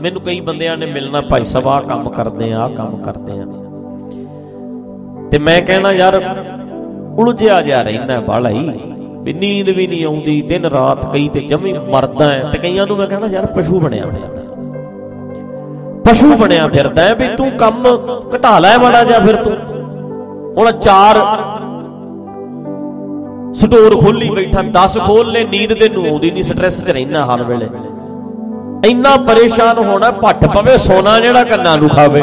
ਮੈਨੂੰ ਕਈ ਬੰਦਿਆਂ ਨੇ ਮਿਲਣਾ, ਭਾਈ ਸਾਹਿਬ, ਆਹ ਕੰਮ ਕਰਦੇ ਆ, ਆਹ ਕੰਮ ਕਰਦੇ ਆ। ਤੇ ਮੈਂ ਕਹਿਣਾ, ਯਾਰ, ਉਲਝਿਆ ਜਾ ਰਹਿਣਾ ਬਾਲਾ ਹੀ। ਵੀ ਨੀਂਦ ਵੀ ਨਹੀਂ ਆਉਂਦੀ, ਦਿਨ ਰਾਤ ਕਈ ਤੇ ਜਮੀ ਮਰਦਾ ਹੈ। ਤੇ ਕਈਆਂ ਨੂੰ ਮੈਂ ਕਹਿਣਾ, ਯਾਰ, ਪਸ਼ੂ ਬਣਿਆ ਫਿਰਦਾ ਪਸ਼ੂ ਬਣਿਆ ਫਿਰਦਾ ਹੈ ਵੀ ਤੂੰ ਕੰਮ ਘਟਾ ਲੈ ਮਾੜਾ ਜਿਹਾ ਫਿਰ ਤੂੰ। ਹੁਣ ਚਾਰ ਸਟੋਰ ਖੋਲੀ ਬੈਠਾ 10 ਖੋਲ ਲੈ, ਨੀਂਦ ਤੈਨੂੰ ਆਉਂਦੀ ਨਹੀਂ, ਸਟ੍ਰੈਸ 'ਚ ਰਹਿਣਾ ਹਰ ਵੇਲੇ। ਇੰਨਾ ਪਰੇਸ਼ਾਨ ਹੋਣਾ ਭੱਟ ਪਵੇ ਸੋਨਾ ਜਿਹੜਾ ਕੰਨਾਂ ਨੂੰ ਖਾਵੇ।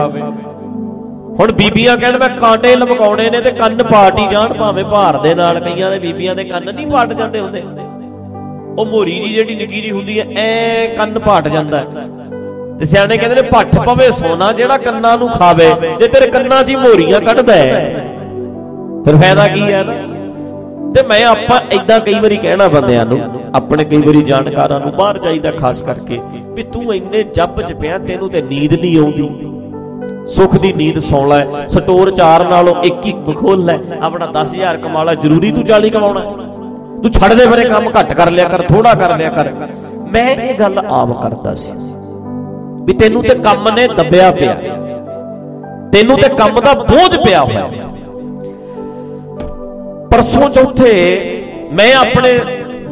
ਹੁਣ ਬੀਬੀਆਂ ਕਹਿਣ ਮੈਂ ਕਾਂਟੇ ਲਮਕਾਉਣੇ ਨੇ ਤੇ ਕੰਨ ਪਾਟੀ ਜਾਣ, ਭਾਵੇਂ ਭਾਰ ਦੇ ਨਾਲ ਕਈਆਂ ਦੇ ਬੀਬੀਆਂ ਦੇ ਕੰਨ ਨਹੀਂ ਪਾਟ ਜਾਂਦੇ ਹੁੰਦੇ। ਉਹ ਮੋਰੀ ਜੀ ਜਿਹੜੀ ਨਿੱਕੀ ਜੀ ਹੁੰਦੀ ਐ ਐ ਕੰਨ ਪਾਟ ਜਾਂਦਾ ਤੇ ਸਿਆਣੇ ਕਹਿੰਦੇ ਨੇ ਭੱਠ ਪਵੇ ਸੋਨਾ ਜਿਹੜਾ ਕੰਨਾਂ ਨੂੰ ਖਾਵੇ, ਜੇ ਤੇਰੇ ਕੰਨਾਂ 'ਚ ਹੀ ਮੋਰੀਆਂ ਕੱਢਦਾ ਫਿਰ ਫਾਇਦਾ ਕੀ ਹੈ ਨਾ? ਤੇ ਮੈਂ ਆਪਾਂ ਇਦਾਂ ਕਈ ਵਾਰੀ ਕਹਿਣਾ ਬੰਦਿਆਂ ਨੂੰ, ਆਪਣੇ ਕਈ ਵਾਰੀ ਜਾਣਕਾਰਾਂ ਨੂੰ ਬਾਹਰ ਜਾਈਦਾ ਖਾਸ ਕਰਕੇ, ਵੀ ਤੂੰ ਇੰਨੇ ਜੱਬ 'ਚ ਪਿਆ, ਤੈਨੂੰ ਤੇ ਨੀਂਦ ਨਹੀਂ ਆਉਂਦੀ। ਸੁੱਖ ਦੀ ਨੀਂਦ ਸੌਂ ਲੈ ਸਟੋਰ 4 ਨਾਲੋਂ ਇੱਕ ਹੀ ਖੋਲ ਲੈ ਆਪਣਾ 10000 ਕਮਾ ਲੈ, ਜ਼ਰੂਰੀ ਤੂੰ 40 ਕਮਾਉਣਾ ਤੂੰ ਛੱਡ ਦੇ ਫਿਰੇ ਕੰਮ, ਘੱਟ ਕਰ ਲਿਆ ਕਰ ਥੋੜਾ ਕਰ ਲਿਆ ਕਰ। ਮੈਂ ਇਹ ਗੱਲ ਆਮ ਕਰਦਾ ਸੀ, ਵੀ ਤੈਨੂੰ ਤੇ ਕੰਮ ਨੇ ਦੱਬਿਆ ਪਿਆ। ਤੈਨੂੰ ਤੇ ਕੰਮ ਦਾ ਬੋਝ ਪਿਆ ਹੋਇਆ। ਪਰਸੋਂ ਚੌਥੇ ਮੈਂ ਆਪਣੇ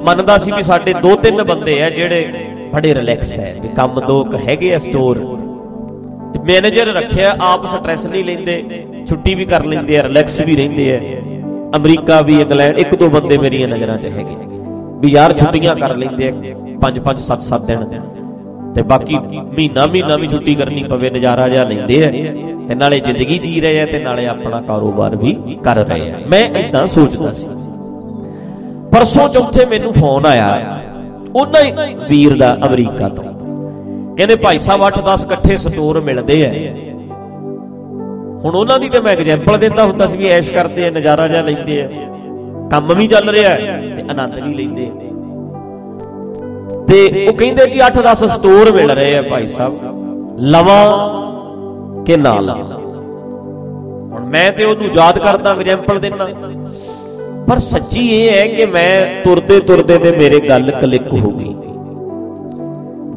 ਮੰਨਦਾ ਸੀ ਵੀ ਸਾਡੇ ਦੋ ਤਿੰਨ ਬੰਦੇ ਆ ਜਿਹੜੇ ਬੜੇ ਰਿਲੈਕਸ ਹੈ ਵੀ ਕੰਮ ਦੋ ਕ ਹੈਗੇ ਆ ਸਟੋਰ ਤੇ ਮੈਨੇਜਰ ਰੱਖਿਆ, ਆਪ ਸਟ੍ਰੈਸ ਨਹੀਂ ਲੈਂਦੇ, ਛੁੱਟੀ ਵੀ ਕਰ ਲੈਂਦੇ ਆ ਰਿਲੈਕਸ ਵੀ ਰਹਿੰਦੇ ਆ। ਅਮਰੀਕਾ ਵੀ ਇੰਗਲੈਂਡ, ਇੱਕ ਦੋ ਬੰਦੇ ਮੇਰੀਆਂ ਨਜ਼ਰਾਂ 'ਚ ਹੈਗੇ। ਵੀ ਯਾਰ ਛੁੱਟੀਆਂ ਕਰ ਲੈਂਦੇ ਆ, ਪੰਜ ਪੰਜ, ਸੱਤ ਸੱਤ ਦਿਨ। ਤੇ ਬਾਕੀ ਮਹੀਨਾ ਮਹੀਨਾ ਵੀ ਛੁੱਟੀ ਕਰਨੀ ਪਵੇ, ਨਜ਼ਾਰਾ ਜਿਹਾ ਲੈਂਦੇ ਆ। ਤੇ ਨਾਲੇ ਜ਼ਿੰਦਗੀ ਜੀ ਰਹੇ ਆ ਤੇ ਨਾਲੇ ਆਪਣਾ ਕਾਰੋਬਾਰ ਵੀ ਕਰ ਰਹੇ ਆ। ਮੈਂ ਇਦਾਂ ਸੋਚਦਾ ਸੀ। ਪਰਸੋਂ ਚੌਥੇ ਮੈਨੂੰ ਫੋਨ ਆਇਆ, ਉਹਨਾਂ ਹੀ ਵੀਰ ਦਾ ਅਮਰੀਕਾ ਤੋਂ। ਕਹਿੰਦੇ, ਭਾਈ ਸਾਹਿਬ 8-10 ਇਕੱਠੇ ਸਟੋਰ ਮਿਲਦੇ ਆ। ਹੁਣ ਉਹਨਾਂ ਦੀ ਤੇ ਮੈਂ ਐਗਜ਼ਾਮਪਲ ਦਿੰਦਾ ਹੁੰਦਾ ਸੀ ਵੀ ਐਸ਼ ਕਰਦੇ ਆ, ਨਜ਼ਾਰਾ ਜਿਹਾ ਲੈਂਦੇ ਆ। ਕੰਮ ਵੀ ਚੱਲ ਰਿਹਾ ਤੇ ਆਨੰਦ ਵੀ ਲੈਂਦੇ ਆ। ਤੇ ਉਹ ਕਹਿੰਦੇ ਜੀ 8-10 ਸਟੋਰ ਮਿਲ ਰਹੇ ਆ ਭਾਈ ਸਾਹਿਬ। ਲਵਾਂ ਕਿ ਨਾ ਲਵਾਂ ਹੁਣ ਮੈਂ ਤੇ ਉਹਨੂੰ ਯਾਦ ਕਰਦਾ ਐਗਜ਼ਾਮਪਲ ਦੇਣਾ ਪਰ ਸੱਚੀ ਇਹ ਹੈ ਕਿ ਮੈਂ ਤੁਰਦੇ ਤੁਰਦੇ ਤੇ ਮੇਰੇ ਗੱਲ ਕਲਿੱਕ ਹੋ ਗਈ।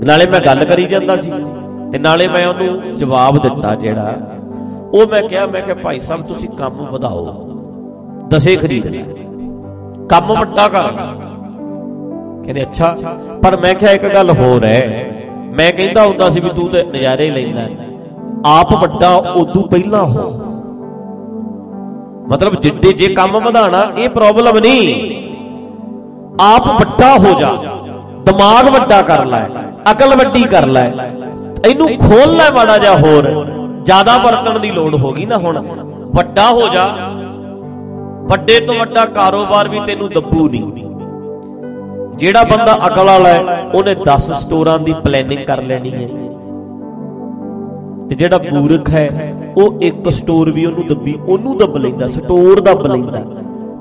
ਨਾਲੇ ਮੈਂ ਗੱਲ ਕਰੀ ਜਾਂਦਾ ਸੀ ਤੇ ਨਾਲੇ ਮੈਂ ਉਹਨੂੰ ਜਵਾਬ ਦਿੱਤਾ ਜਿਹੜਾ, ਉਹ ਮੈਂ ਕਿਹਾ ਮੈਂ ਕਿਹਾ, ਭਾਈ ਸਾਹਿਬ, ਤੁਸੀਂ ਕੰਮ ਵਧਾਓ। ਦਸੇ ਖਰੀਦ ਲੈ। ਕੰਮ ਵੱਡਾ ਕਰ। ਕਹਿੰਦੇ, ਅੱਛਾ। ਪਰ ਮੈਂ ਕਿਹਾ, ਇੱਕ ਗੱਲ ਹੋਰ ਹੈ। ਮੈਂ ਕਹਿੰਦਾ ਹੁੰਦਾ ਸੀ ਵੀ ਤੂੰ ਤੇ ਨਜ਼ਾਰੇ ਲੈਂਦਾ। ਆਪ ਵੱਡਾ, ਉਦੋਂ ਪਹਿਲਾਂ ਹੋ। ਮਤਲਬ ਜਿੱਡੇ ਜੇ ਕੰਮ ਵਧਾਣਾ, ਇਹ ਪ੍ਰੋਬਲਮ ਨਹੀਂ। ਆਪ ਵੱਡਾ ਹੋ ਜਾ। ਦਿਮਾਗ ਵੱਡਾ ਕਰ ਲੈ। ਅਕਲ ਵੱਡੀ ਕਰ ਲੈ। ਇਹਨੂੰ ਖੋਲ ਲੈ ਮਾੜਾ ਜਿਹਾ ਹੋਰ। ਜ਼ਿਆਦਾ ਵਰਤਣ ਦੀ ਲੋੜ ਹੋ ਗਈ ਨਾ ਹੁਣ। ਵੱਡਾ ਹੋ ਜਾ। ਵੱਡੇ ਤੋਂ ਵੱਡਾ ਕਾਰੋਬਾਰ ਵੀ ਤੈਨੂੰ ਦੱਬੂ ਨਹੀਂ। ਜਿਹੜਾ ਬੰਦਾ ਅਕਲ ਵਾਲਾ ਹੈ, ਉਹਨੇ 10 ਸਟੋਰਾਂ ਦੀ ਪਲੈਨਿੰਗ ਕਰ ਲੈਣੀ ਹੈ। ਤੇ ਜਿਹੜਾ ਮੂਰਖ ਹੈ, ਉਹ ਇੱਕ ਸਟੋਰ ਵੀ ਉਹਨੂੰ ਦੱਬੀ, ਉਹਨੂੰ ਦੱਬ ਲੈਂਦਾ ਸਟੋਰ ਦੱਬ ਲੈਂਦਾ।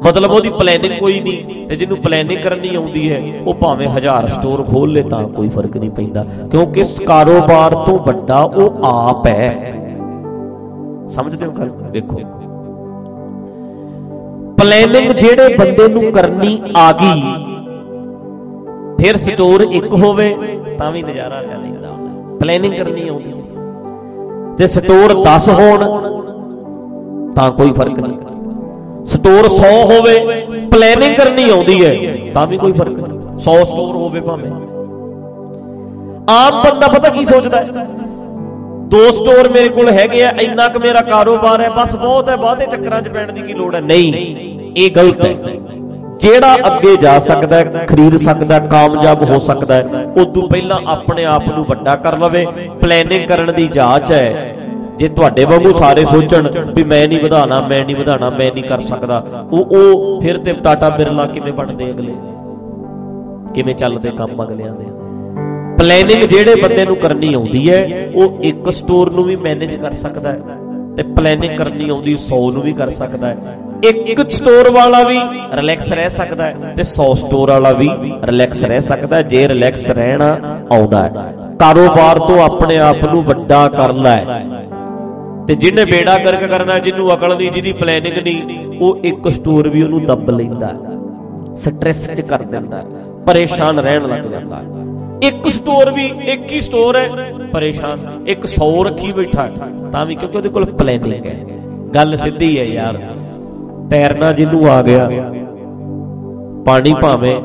ਮਤਲਬ ਉਹਦੀ ਪਲੈਨਿੰਗ ਕੋਈ ਨਹੀਂ ਤੇ ਜਿਹਨੂੰ ਪਲੈਨਿੰਗ ਕਰਨੀ ਆਉਂਦੀ ਹੈ, ਉਹ ਭਾਵੇਂ ਹਜ਼ਾਰ ਸਟੋਰ ਖੋਲ ਲੇ ਤਾਂ ਕੋਈ ਫ਼ਰਕ ਨਹੀਂ ਪੈਂਦਾ, ਕਿਉਂਕਿ ਇਸ ਕਾਰੋਬਾਰ ਤੋਂ ਵੱਡਾ ਉਹ ਆਪ ਹੈ। ਸਮਝਦੇ ਹੋ ਗੱਲ? ਦੇਖੋ। ਪਲੈਨਿੰਗ ਜਿਹੜੇ ਬੰਦੇ ਨੂੰ ਕਰਨੀ ਆ ਗਈ, ਫਿਰ ਸਟੋਰ ਇੱਕ ਹੋਵੇ, ਤਾਂ ਵੀ ਨਜ਼ਾਰਾ ਲੈ ਲੈਂਦਾ। ਪਲੈਨਿੰਗ ਕਰਨੀ ਆਉਂਦੀ ਤੇ ਸਟੋਰ 10 ਹੋਣ ਤਾਂ ਕੋਈ ਫ਼ਰਕ ਨਹੀਂ। ਸਟੋਰ 100 ਹੋਵੇ ਪਲੈਨਿੰਗ ਕਰਨੀ ਆਉਂਦੀ ਹੈ, ਤਾਂ ਵੀ ਕੋਈ ਫ਼ਰਕ ਨਹੀਂ। 100 ਸਟੋਰ ਹੋਵੇ ਭਾਵੇਂ। ਆਮ ਬੰਦਾ ਪਤਾ ਕੀ ਸੋਚਦਾ ਹੈ? ਦੋ ਸਟੋਰ ਮੇਰੇ ਕੋਲ ਹੈਗੇ ਆ, ਇੰਨਾ ਕੁ ਮੇਰਾ ਕਾਰੋਬਾਰ ਹੈ, ਬਸ ਬਹੁਤ ਹੈ ਬਾਅਦੇ ਚੱਕਰਾਂ 'ਚ ਪੈਣ ਦੀ ਕੀ ਲੋੜ ਹੈ? ਨਹੀਂ, ਇਹ ਗਲਤ ਹੈ। ਜਿਹੜਾ ਅੱਗੇ ਜਾ ਸਕਦਾ ਹੈ, ਖਰੀਦ ਸਕਦਾ ਹੈ, ਕਾਮਯਾਬ ਹੋ ਸਕਦਾ ਹੈ, ਉਦੋਂ ਪਹਿਲਾਂ ਆਪਣੇ ਆਪ ਨੂੰ ਵੱਡਾ ਕਰ ਲਵੇ। ਪਲੈਨਿੰਗ ਕਰਨ ਦੀ ਜਾਂਚ ਹੈ ਜੇ ਤੁਹਾਡੇ ਵਾਂਗੂ ਸਾਰੇ ਸੋਚਣ ਵੀ ਮੈਂ ਨਹੀਂ ਵਧਾਣਾ ਮੈਂ ਨਹੀਂ ਵਧਾਣਾ ਮੈਂ ਨਹੀਂ ਕਰ ਸਕਦਾ ਉਹ ਉਹ ਫਿਰ ਤੇ ਟਾਟਾ ਬਿਰਲਾ ਕਿਵੇਂ ਬਣਦੇ ਅਗਲੇ? ਕਿਵੇਂ ਚੱਲਦੇ ਕੰਮ ਅਗਲਿਆਂ ਦੇ? ਪਲੈਨਿੰਗ ਜਿਹੜੇ ਬੰਦੇ ਨੂੰ ਕਰਨੀ ਆਉਂਦੀ ਹੈ ਉਹ ਇੱਕ ਸਟੋਰ ਨੂੰ ਵੀ ਮੈਨੇਜ ਕਰ ਸਕਦਾ ਹੈ ਤੇ ਪਲੈਨਿੰਗ ਕਰਨੀ ਆਉਂਦੀ 100 ਨੂੰ ਵੀ ਕਰ ਸਕਦਾ ਹੈ। ਇੱਕ ਸਟੋਰ ਵਾਲਾ ਵੀ ਰਿਲੈਕਸ ਰਹਿ ਸਕਦਾ ਹੈ ਤੇ 100 ਸਟੋਰ ਵਾਲਾ ਵੀ ਰਿਲੈਕਸ ਰਹਿ ਸਕਦਾ ਹੈ। ਜੇ ਰਿਲੈਕਸ ਰਹਿਣਾ ਆਉਂਦਾ ਹੈ ਕਾਰੋਬਾਰ ਤੋਂ ਆਪਣੇ ਆਪ ਨੂੰ ਵੱਡਾ ਕਰ ਲੈ। ਤੇ ਜਿਹਨੇ ਬੇੜਾ ਗਰਕ ਕਰਨਾ ਜਿਹਨੂੰ ਅਕਲ ਨਹੀਂ ਜਿਹਦੀ ਪਲੈਨਿੰਗ ਨਹੀਂ ਉਹ ਇੱਕ ਸਟੋਰ ਵੀ ਉਹਨੂੰ ਦੱਬ ਲੈਂਦਾ ਸਟ੍ਰੈਸ 'ਚ ਕਰ ਦਿੰਦਾ ਪਰੇਸ਼ਾਨ ਰਹਿਣ ਲੱਗ ਜਾਂਦਾ। ਇੱਕ ਸਟੋਰ ਵੀ ਇੱਕ ਹੀ ਸਟੋਰ ਹੈ ਪਰੇਸ਼ਾਨ ਇੱਕ 100 ਰੱਖੀ ਬੈਠਾ ਹੈ, ਤਾਂ ਵੀ ਕਿਉਂਕਿ ਉਹਦੇ ਕੋਲ ਪਲੈਨਿੰਗ ਹੈ। ਗੱਲ ਸਿੱਧੀ ਹੈ ਯਾਰ ਤੈਰਨਾ ਜਿਹਨੂੰ ਆ ਗਿਆ ਪਾਣੀ ਭਾਵੇਂ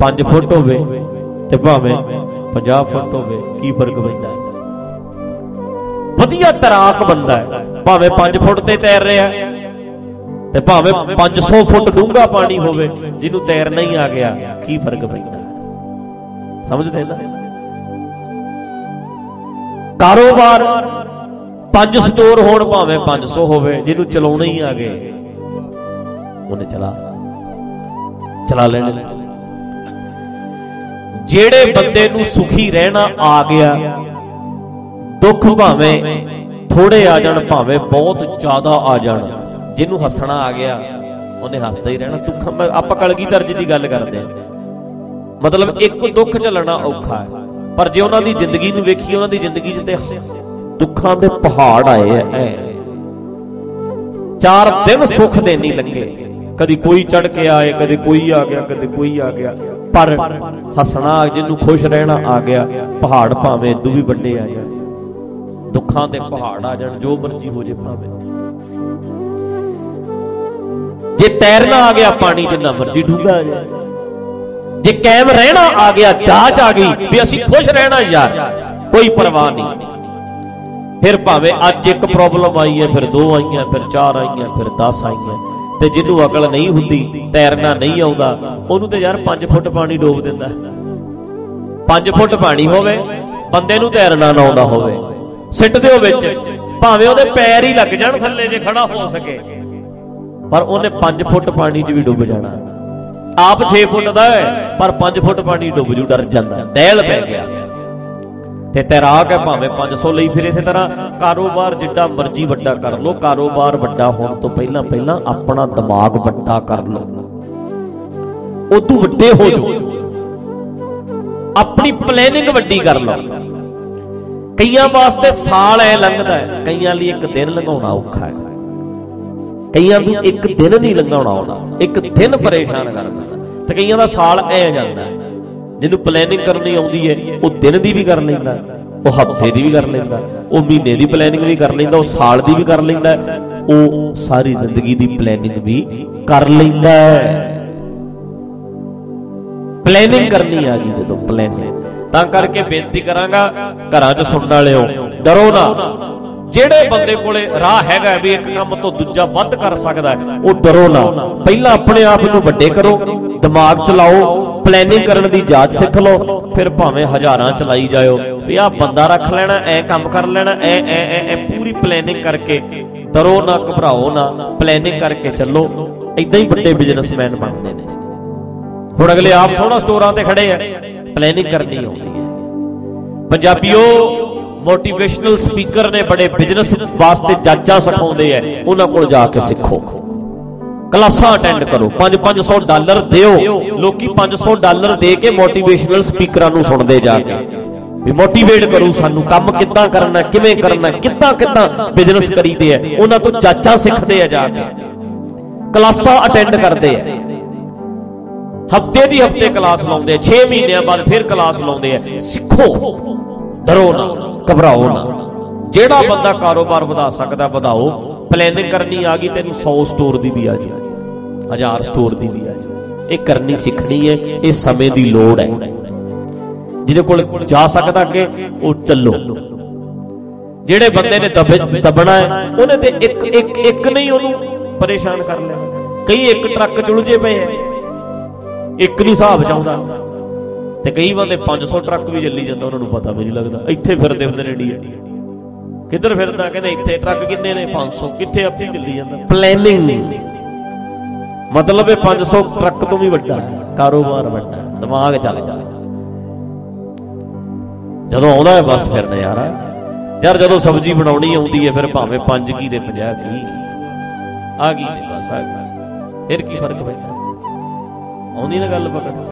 5 ਫੁੱਟ ਹੋਵੇ ਤੇ ਭਾਵੇਂ 50 ਫੁੱਟ ਹੋਵੇ ਕੀ ਫ਼ਰਕ ਪੈਂਦਾ? ਹੈ ਵਧੀਆ ਤਰਾਕ ਬੰਦਾ ਹੈ। ਭਾਵੇਂ 5 ਫੁੱਟ ਤੇ ਤੈਰ ਰਿਹਾ ਹੈ ਤੇ ਭਾਵੇਂ 500 ਫੁੱਟ ਡੂੰਘਾ ਪਾਣੀ ਹੋਵੇ, ਜਿਹਨੂੰ ਤੈਰਨਾ ਹੀ ਆ ਗਿਆ, ਕੀ ਫ਼ਰਕ ਪੈਂਦਾ? ਹੈ? ਸਮਝਦੇ ਨਾ? ਕਾਰੋਬਾਰ ਪੰਜ ਸਟੋਰ ਹੋਣ ਭਾਵੇਂ 500 ਹੋਵੇ, ਜਿਹਨੂੰ ਚਲਾਉਣਾ ਹੀ ਆ ਗਏ, ਉਹਨੇ ਚਲਾ ਚਲਾ ਲੈਣੇ। ਜਿਹੜੇ ਬੰਦੇ ਨੂੰ ਸੁਖੀ ਰਹਿਣਾ ਆ ਗਿਆ ਦੁੱਖ ਭਾਵੇਂ ਥੋੜੇ ਆ ਜਾਣ, ਭਾਵੇਂ ਬਹੁਤ ਜ਼ਿਆਦਾ ਆ ਜਾਣ। ਜਿਹਨੂੰ ਹੱਸਣਾ ਆ ਗਿਆ, ਉਹਨੇ ਹੱਸਦਾ ਹੀ ਰਹਿਣਾ। ਦੁੱਖ, ਮੈਂ- ਆਪਾਂ ਕਲਗੀਧਰ ਜੀ ਦੀ ਗੱਲ ਕਰਦੇ ਹਾਂ। ਮਤਲਬ ਇੱਕ ਦੁੱਖ ਝੱਲਣਾ ਔਖਾ ਹੈ। ਪਰ ਜੇ ਉਹਨਾਂ ਦੀ ਜ਼ਿੰਦਗੀ ਨੂੰ ਵੇਖੀਏ, ਉਹਨਾਂ ਦੀ ਜ਼ਿੰਦਗੀ 'ਚ ਤੇ ਦੁੱਖਾਂ ਦੇ ਪਹਾੜ ਆਏ ਐ। ਚਾਰ ਦਿਨ ਸੁੱਖ ਦੇ ਨਹੀਂ ਲੰਗੇ। ਕਦੀ ਕੋਈ ਚੜ ਕੇ ਆਏ, ਕਦੀ ਕੋਈ ਆ ਗਿਆ, ਕਦੀ ਕੋਈ ਆ ਗਿਆ। ਪਰ ਹੱਸਣਾ ਜਿਹਨੂੰ ਖੁਸ਼ ਰਹਿਣਾ ਆ ਗਿਆ, ਪਹਾੜ ਭਾਵੇਂ ਇਦੋਂ ਵੀ ਵੱਡੇ ਆ ਜਾਣ। ਦੁੱਖਾਂ ਦੇ ਪਹਾੜ ਆ ਜਾਣ, ਜੋ ਮਰਜ਼ੀ ਹੋ ਜੇ ਭਾਵੇਂ। ਜੇ ਤੈਰਨਾ ਆ ਗਿਆ ਪਾਣੀ ਜਿੰਨਾ ਮਰਜ਼ੀ ਡੂੰਘਾ ਆ ਜਾਏ। ਜੇ ਕਾਇਮ ਰਹਿਣਾ ਆ ਗਿਆ, ਜਾਚ ਆ ਗਈ ਵੀ ਅਸੀਂ ਖੁਸ਼ ਰਹਿਣਾ ਯਾਰ, ਕੋਈ ਪਰਵਾਹ ਨਹੀਂ। ਫਿਰ ਭਾਵੇਂ ਅੱਜ ਇੱਕ ਪ੍ਰੋਬਲਮ ਆਈ ਹੈ, ਫਿਰ ਦੋ ਆਈਆਂ, ਫਿਰ ਚਾਰ ਆਈਆਂ, ਫਿਰ 10 ਆਈਆਂ, ਤੇ ਜਿਹਨੂੰ ਅਕਲ ਨਹੀਂ ਹੁੰਦੀ, ਤੈਰਨਾ ਨਹੀਂ ਆਉਂਦਾ, ਉਹਨੂੰ ਤੇ ਯਾਰ 5 ਫੁੱਟ ਪਾਣੀ ਡੋਬ ਦਿੰਦਾ। 5 ਫੁੱਟ ਪਾਣੀ ਹੋਵੇ, ਬੰਦੇ ਨੂੰ ਤੈਰਨਾ ਨਾ ਆਉਂਦਾ ਹੋਵੇ। ਸਿੱਟ ਦਿਓ ਵਿੱਚ। ਭਾਵੇਂ ਉਹਦੇ ਪੈਰ ਹੀ ਲੱਗ ਜਾਣ ਥੱਲੇ ਜੇ ਖੜਾ ਹੋ ਸਕੇ। ਪਰ ਉਹਨੇ 5 ਫੁੱਟ ਪਾਣੀ 'ਚ ਵੀ ਡੁੱਬ ਜਾਣਾ। ਆਪ 6 ਫੁੱਟ ਦਾ ਹੈ, ਪਰ 5 ਫੁੱਟ ਪਾਣੀ ਡੁੱਬ ਜੂ, ਡਰ ਜਾਂਦਾ। ਦਹਿਲ ਪੈ ਗਿਆ। ਤੇ ਤੈਰਾਕ ਹੈ ਭਾਵੇਂ 500 ਲਈ ਫਿਰ ਇਸੇ ਤਰ੍ਹਾਂ, ਕਾਰੋਬਾਰ ਜਿੱਡਾ ਮਰਜ਼ੀ ਵੱਡਾ ਕਰ ਲੋ ਕਾਰੋਬਾਰ ਵੱਡਾ ਹੋਣ ਤੋਂ ਪਹਿਲਾਂ ਪਹਿਲਾਂ ਆਪਣਾ ਦਿਮਾਗ ਵੱਡਾ ਕਰ ਲੋ ਉਦੋਂ ਵੱਡੇ ਹੋ ਜਾਓ। ਆਪਣੀ ਪਲੈਨਿੰਗ ਵੱਡੀ ਕਰ ਲਓ। ਕਈਆਂ ਵਾਸਤੇ ਸਾਲ ਐ ਲੰਘਦਾ ਹੈ, ਕਈਆਂ ਲਈ ਇੱਕ ਦਿਨ ਲੰਘਾਉਣਾ ਔਖਾ ਹੈ। ਕਈਆਂ ਨੂੰ ਇੱਕ ਦਿਨ ਨਹੀਂ ਲੰਘਾਉਣਾ ਆਉਣਾ ਇੱਕ ਦਿਨ ਪਰੇਸ਼ਾਨ ਕਰ ਦਿੰਦਾ ਤੇ ਕਈਆਂ ਦਾ ਸਾਲ ਐ ਜਾਂਦਾ ਹੈ। ਜਿਹਨੂੰ ਪਲੈਨਿੰਗ ਕਰਨੀ ਆਉਂਦੀ ਹੈ, ਉਹ ਦਿਨ ਦੀ ਵੀ ਕਰ ਲੈਂਦਾ ਉਹ ਹਫ਼ਤੇ ਦੀ ਵੀ ਕਰ ਲੈਂਦਾ ਉਹ ਮਹੀਨੇ ਦੀ ਪਲੈਨਿੰਗ ਵੀ ਕਰ ਲੈਂਦਾ, ਉਹ ਸਾਲ ਦੀ ਵੀ ਕਰ ਲੈਂਦਾ ਉਹ ਸਾਰੀ ਜ਼ਿੰਦਗੀ ਦੀ ਪਲੈਨਿੰਗ ਵੀ ਕਰ ਲੈਂਦਾ ਪਲੈਨਿੰਗ ਕਰਨੀ ਆ ਗਈ ਜਦੋਂ ਪਲੈਨਿੰਗ ਤਾਂ ਕਰਕੇ ਬੇਨਤੀ ਕਰਾਂਗਾ, ਘਰਾਂ 'ਚ ਸੁਣਨ ਵਾਲਿਓ, ਡਰੋ ਨਾ। ਜਿਹੜੇ ਬੰਦੇ ਕੋਲੇ ਰਾਹ ਹੈਗਾ ਵੀ ਇੱਕ ਕੰਮ ਤੋਂ ਦੂਜਾ ਵੱਧ ਕਰ ਸਕਦਾ ਹੈ, ਉਹ ਡਰੋ ਨਾ। ਪਹਿਲਾਂ ਆਪਣੇ ਆਪ ਨੂੰ ਵੱਡੇ ਕਰੋ, ਦਿਮਾਗ ਚਲਾਓ ਪਲੈਨਿੰਗ ਕਰਨ ਦੀ ਜਾਚ ਸਿੱਖ ਲਓ, ਫਿਰ ਭਾਵੇਂ ਹਜ਼ਾਰਾਂ ਚਲਾਈ ਜਾਇਓ, ਵੀ ਆਹ ਬੰਦਾ ਰੱਖ ਲੈਣਾ, ਐ ਕੰਮ ਕਰ ਲੈਣਾ, ਐ ਐ ਐ ਐ, ਪੂਰੀ ਪਲੈਨਿੰਗ ਕਰਕੇ ਡਰੋ ਨਾ, ਘਬਰਾਓ ਨਾ ਪਲੈਨਿੰਗ ਕਰਕੇ ਚੱਲੋ। ਇਦਾਂ ਹੀ ਵੱਡੇ ਬਿਜ਼ਨਸਮੈਨ ਬਣਦੇ ਨੇ। ਹੁਣ ਅਗਲੇ ਆਪ ਥੋੜਾ ਸਟੋਰਾਂ ਤੇ ਖੜੇ ਆ। ਪਲੈਨਿੰਗ ਕਰਨੀ ਆਉਂਦੀ ਹੈ। ਪੰਜਾਬੀਓ ਮੋਟੀਵੇਸ਼ਨਲ ਸਪੀਕਰ ਨੇ ਬੜੇ ਬਿਜ਼ਨਸ ਵਾਸਤੇ ਜਾਚਾ ਸਿਖਾਉਂਦੇ ਆ ਉਹਨਾਂ ਕੋਲ ਜਾ ਕੇ ਸਿੱਖੋ। ਕਲਾਸਾਂ ਅਟੈਂਡ ਕਰੋ 5-500 ਡਾਲਰ ਦਿਓ, ਲੋਕੀ 500 ਡਾਲਰ ਦੇ ਕੇ ਮੋਟੀਵੇਸ਼ਨਲ ਸਪੀਕਰਾਂ ਨੂੰ ਸੁਣਦੇ ਜਾ ਕੇ। ਵੀ ਮੋਟੀਵੇਟ ਕਰੂ ਸਾਨੂੰ, ਕੰਮ ਕਿੱਦਾਂ ਕਰਨਾ, ਕਿਵੇਂ ਕਰਨਾ ਕਿੱਦਾਂ ਕਿੱਦਾਂ ਬਿਜ਼ਨਸ ਕਰੀਦੇ ਆ ਉਹਨਾਂ ਤੋਂ ਜਾਚਾ ਸਿੱਖਦੇ ਆ ਜਾ ਕੇ। ਕਲਾਸਾਂ ਅਟੈਂਡ ਕਰਦੇ ਆ ਹਫ਼ਤੇ ਦੀ ਹਫ਼ਤੇ ਕਲਾਸ ਲਾਉਂਦੇ ਆ 6 ਮਹੀਨਿਆਂ ਬਾਅਦ ਫਿਰ ਕਲਾਸ ਲਾਉਂਦੇ ਆ। ਸਿੱਖੋ, ਡਰੋ ਨਾ, ਘਬਰਾਓ ਨਾ। ਜਿਹੜਾ ਬੰਦਾ ਕਾਰੋਬਾਰ ਵਧਾ ਸਕਦਾ, ਵਧਾਓ। ਪਲੈਨਿੰਗ ਕਰਨੀ ਆ ਗਈ, ਤੈਨੂੰ 100 ਸਟੋਰ ਦੀ ਵੀ ਆ ਜਾ 1000 ਸਟੋਰ ਦੀ ਵੀ ਆ ਜਾ ਇਹ ਕਰਨੀ ਸਿੱਖਣੀ ਹੈ, ਇਹ ਸਮੇਂ ਦੀ ਲੋੜ ਹੈ। ਜਿਹਦੇ ਕੋਲ ਜਾ ਸਕਦਾ ਅੱਗੇ, ਉਹ ਚੱਲੋ। ਜਿਹੜੇ ਬੰਦੇ ਨੇ ਦਬ- ਦਬਣਾ ਹੈ, ਉਹਨੇ ਤੇ ਇੱਕ ਇੱਕ ਇੱਕ ਨਹੀਂ ਉਹਨੂੰ ਪਰੇਸ਼ਾਨ ਕਰ ਲਿਆ। ਕਈ ਇੱਕ ਟਰੱਕ ਚ ਉਲਝੇ ਪਏ ਐ ਇੱਕ ਨਹੀਂ ਹਿਸਾਬ ਚ ਆਉਂਦਾ ਤੇ ਕਈ ਬੰਦੇ 500 ਟਰੱਕ ਵੀ ਚੱਲੀ ਜਾਂਦਾ ਉਹਨਾਂ ਨੂੰ ਪਤਾ ਵੀ ਨਹੀਂ ਲੱਗਦਾ। ਇੱਥੇ ਫਿਰਦੇ ਹੁੰਦੇ ਨੇ ਇੰਡੀਆ। ਕਿੱਧਰ ਫਿਰਦਾ ਕਹਿੰਦੇ ਇੱਥੇ ਟਰੱਕ ਕਿੰਨੇ ਨੇ? 500 ਕਿੱਥੇ ਆਪੇ ਹੀ ਚੱਲੀ ਜਾਂਦਾ। ਪਲੈਨਿੰਗ ਨਹੀਂ ਮਤਲਬ ਇਹ 500 ਟਰੱਕ ਤੋਂ ਵੀ ਵੱਡਾ ਹੈ, ਕਾਰੋਬਾਰ ਵੱਡਾ ਹੈ, ਦਿਮਾਗ ਚੱਲ ਜਾ ਜਦੋਂ ਆਉਂਦਾ ਹੈ ਬਸ ਫਿਰ ਨਜ਼ਾਰਾ। ਯਾਰ ਜਦੋਂ ਸਬਜ਼ੀ ਬਣਾਉਣੀ ਆਉਂਦੀ ਹੈ ਫਿਰ ਭਾਵੇਂ 5 ਕੀ ਦੇ 50 ਕੀ। ਆ ਗਈ ਤੇ ਬਸ ਆ ਗਈ। ਫਿਰ ਕੀ ਫ਼ਰਕ ਪੈਂਦਾ? ਆਉਂਦੀ ਨਾ ਗੱਲ ਪਕੜ।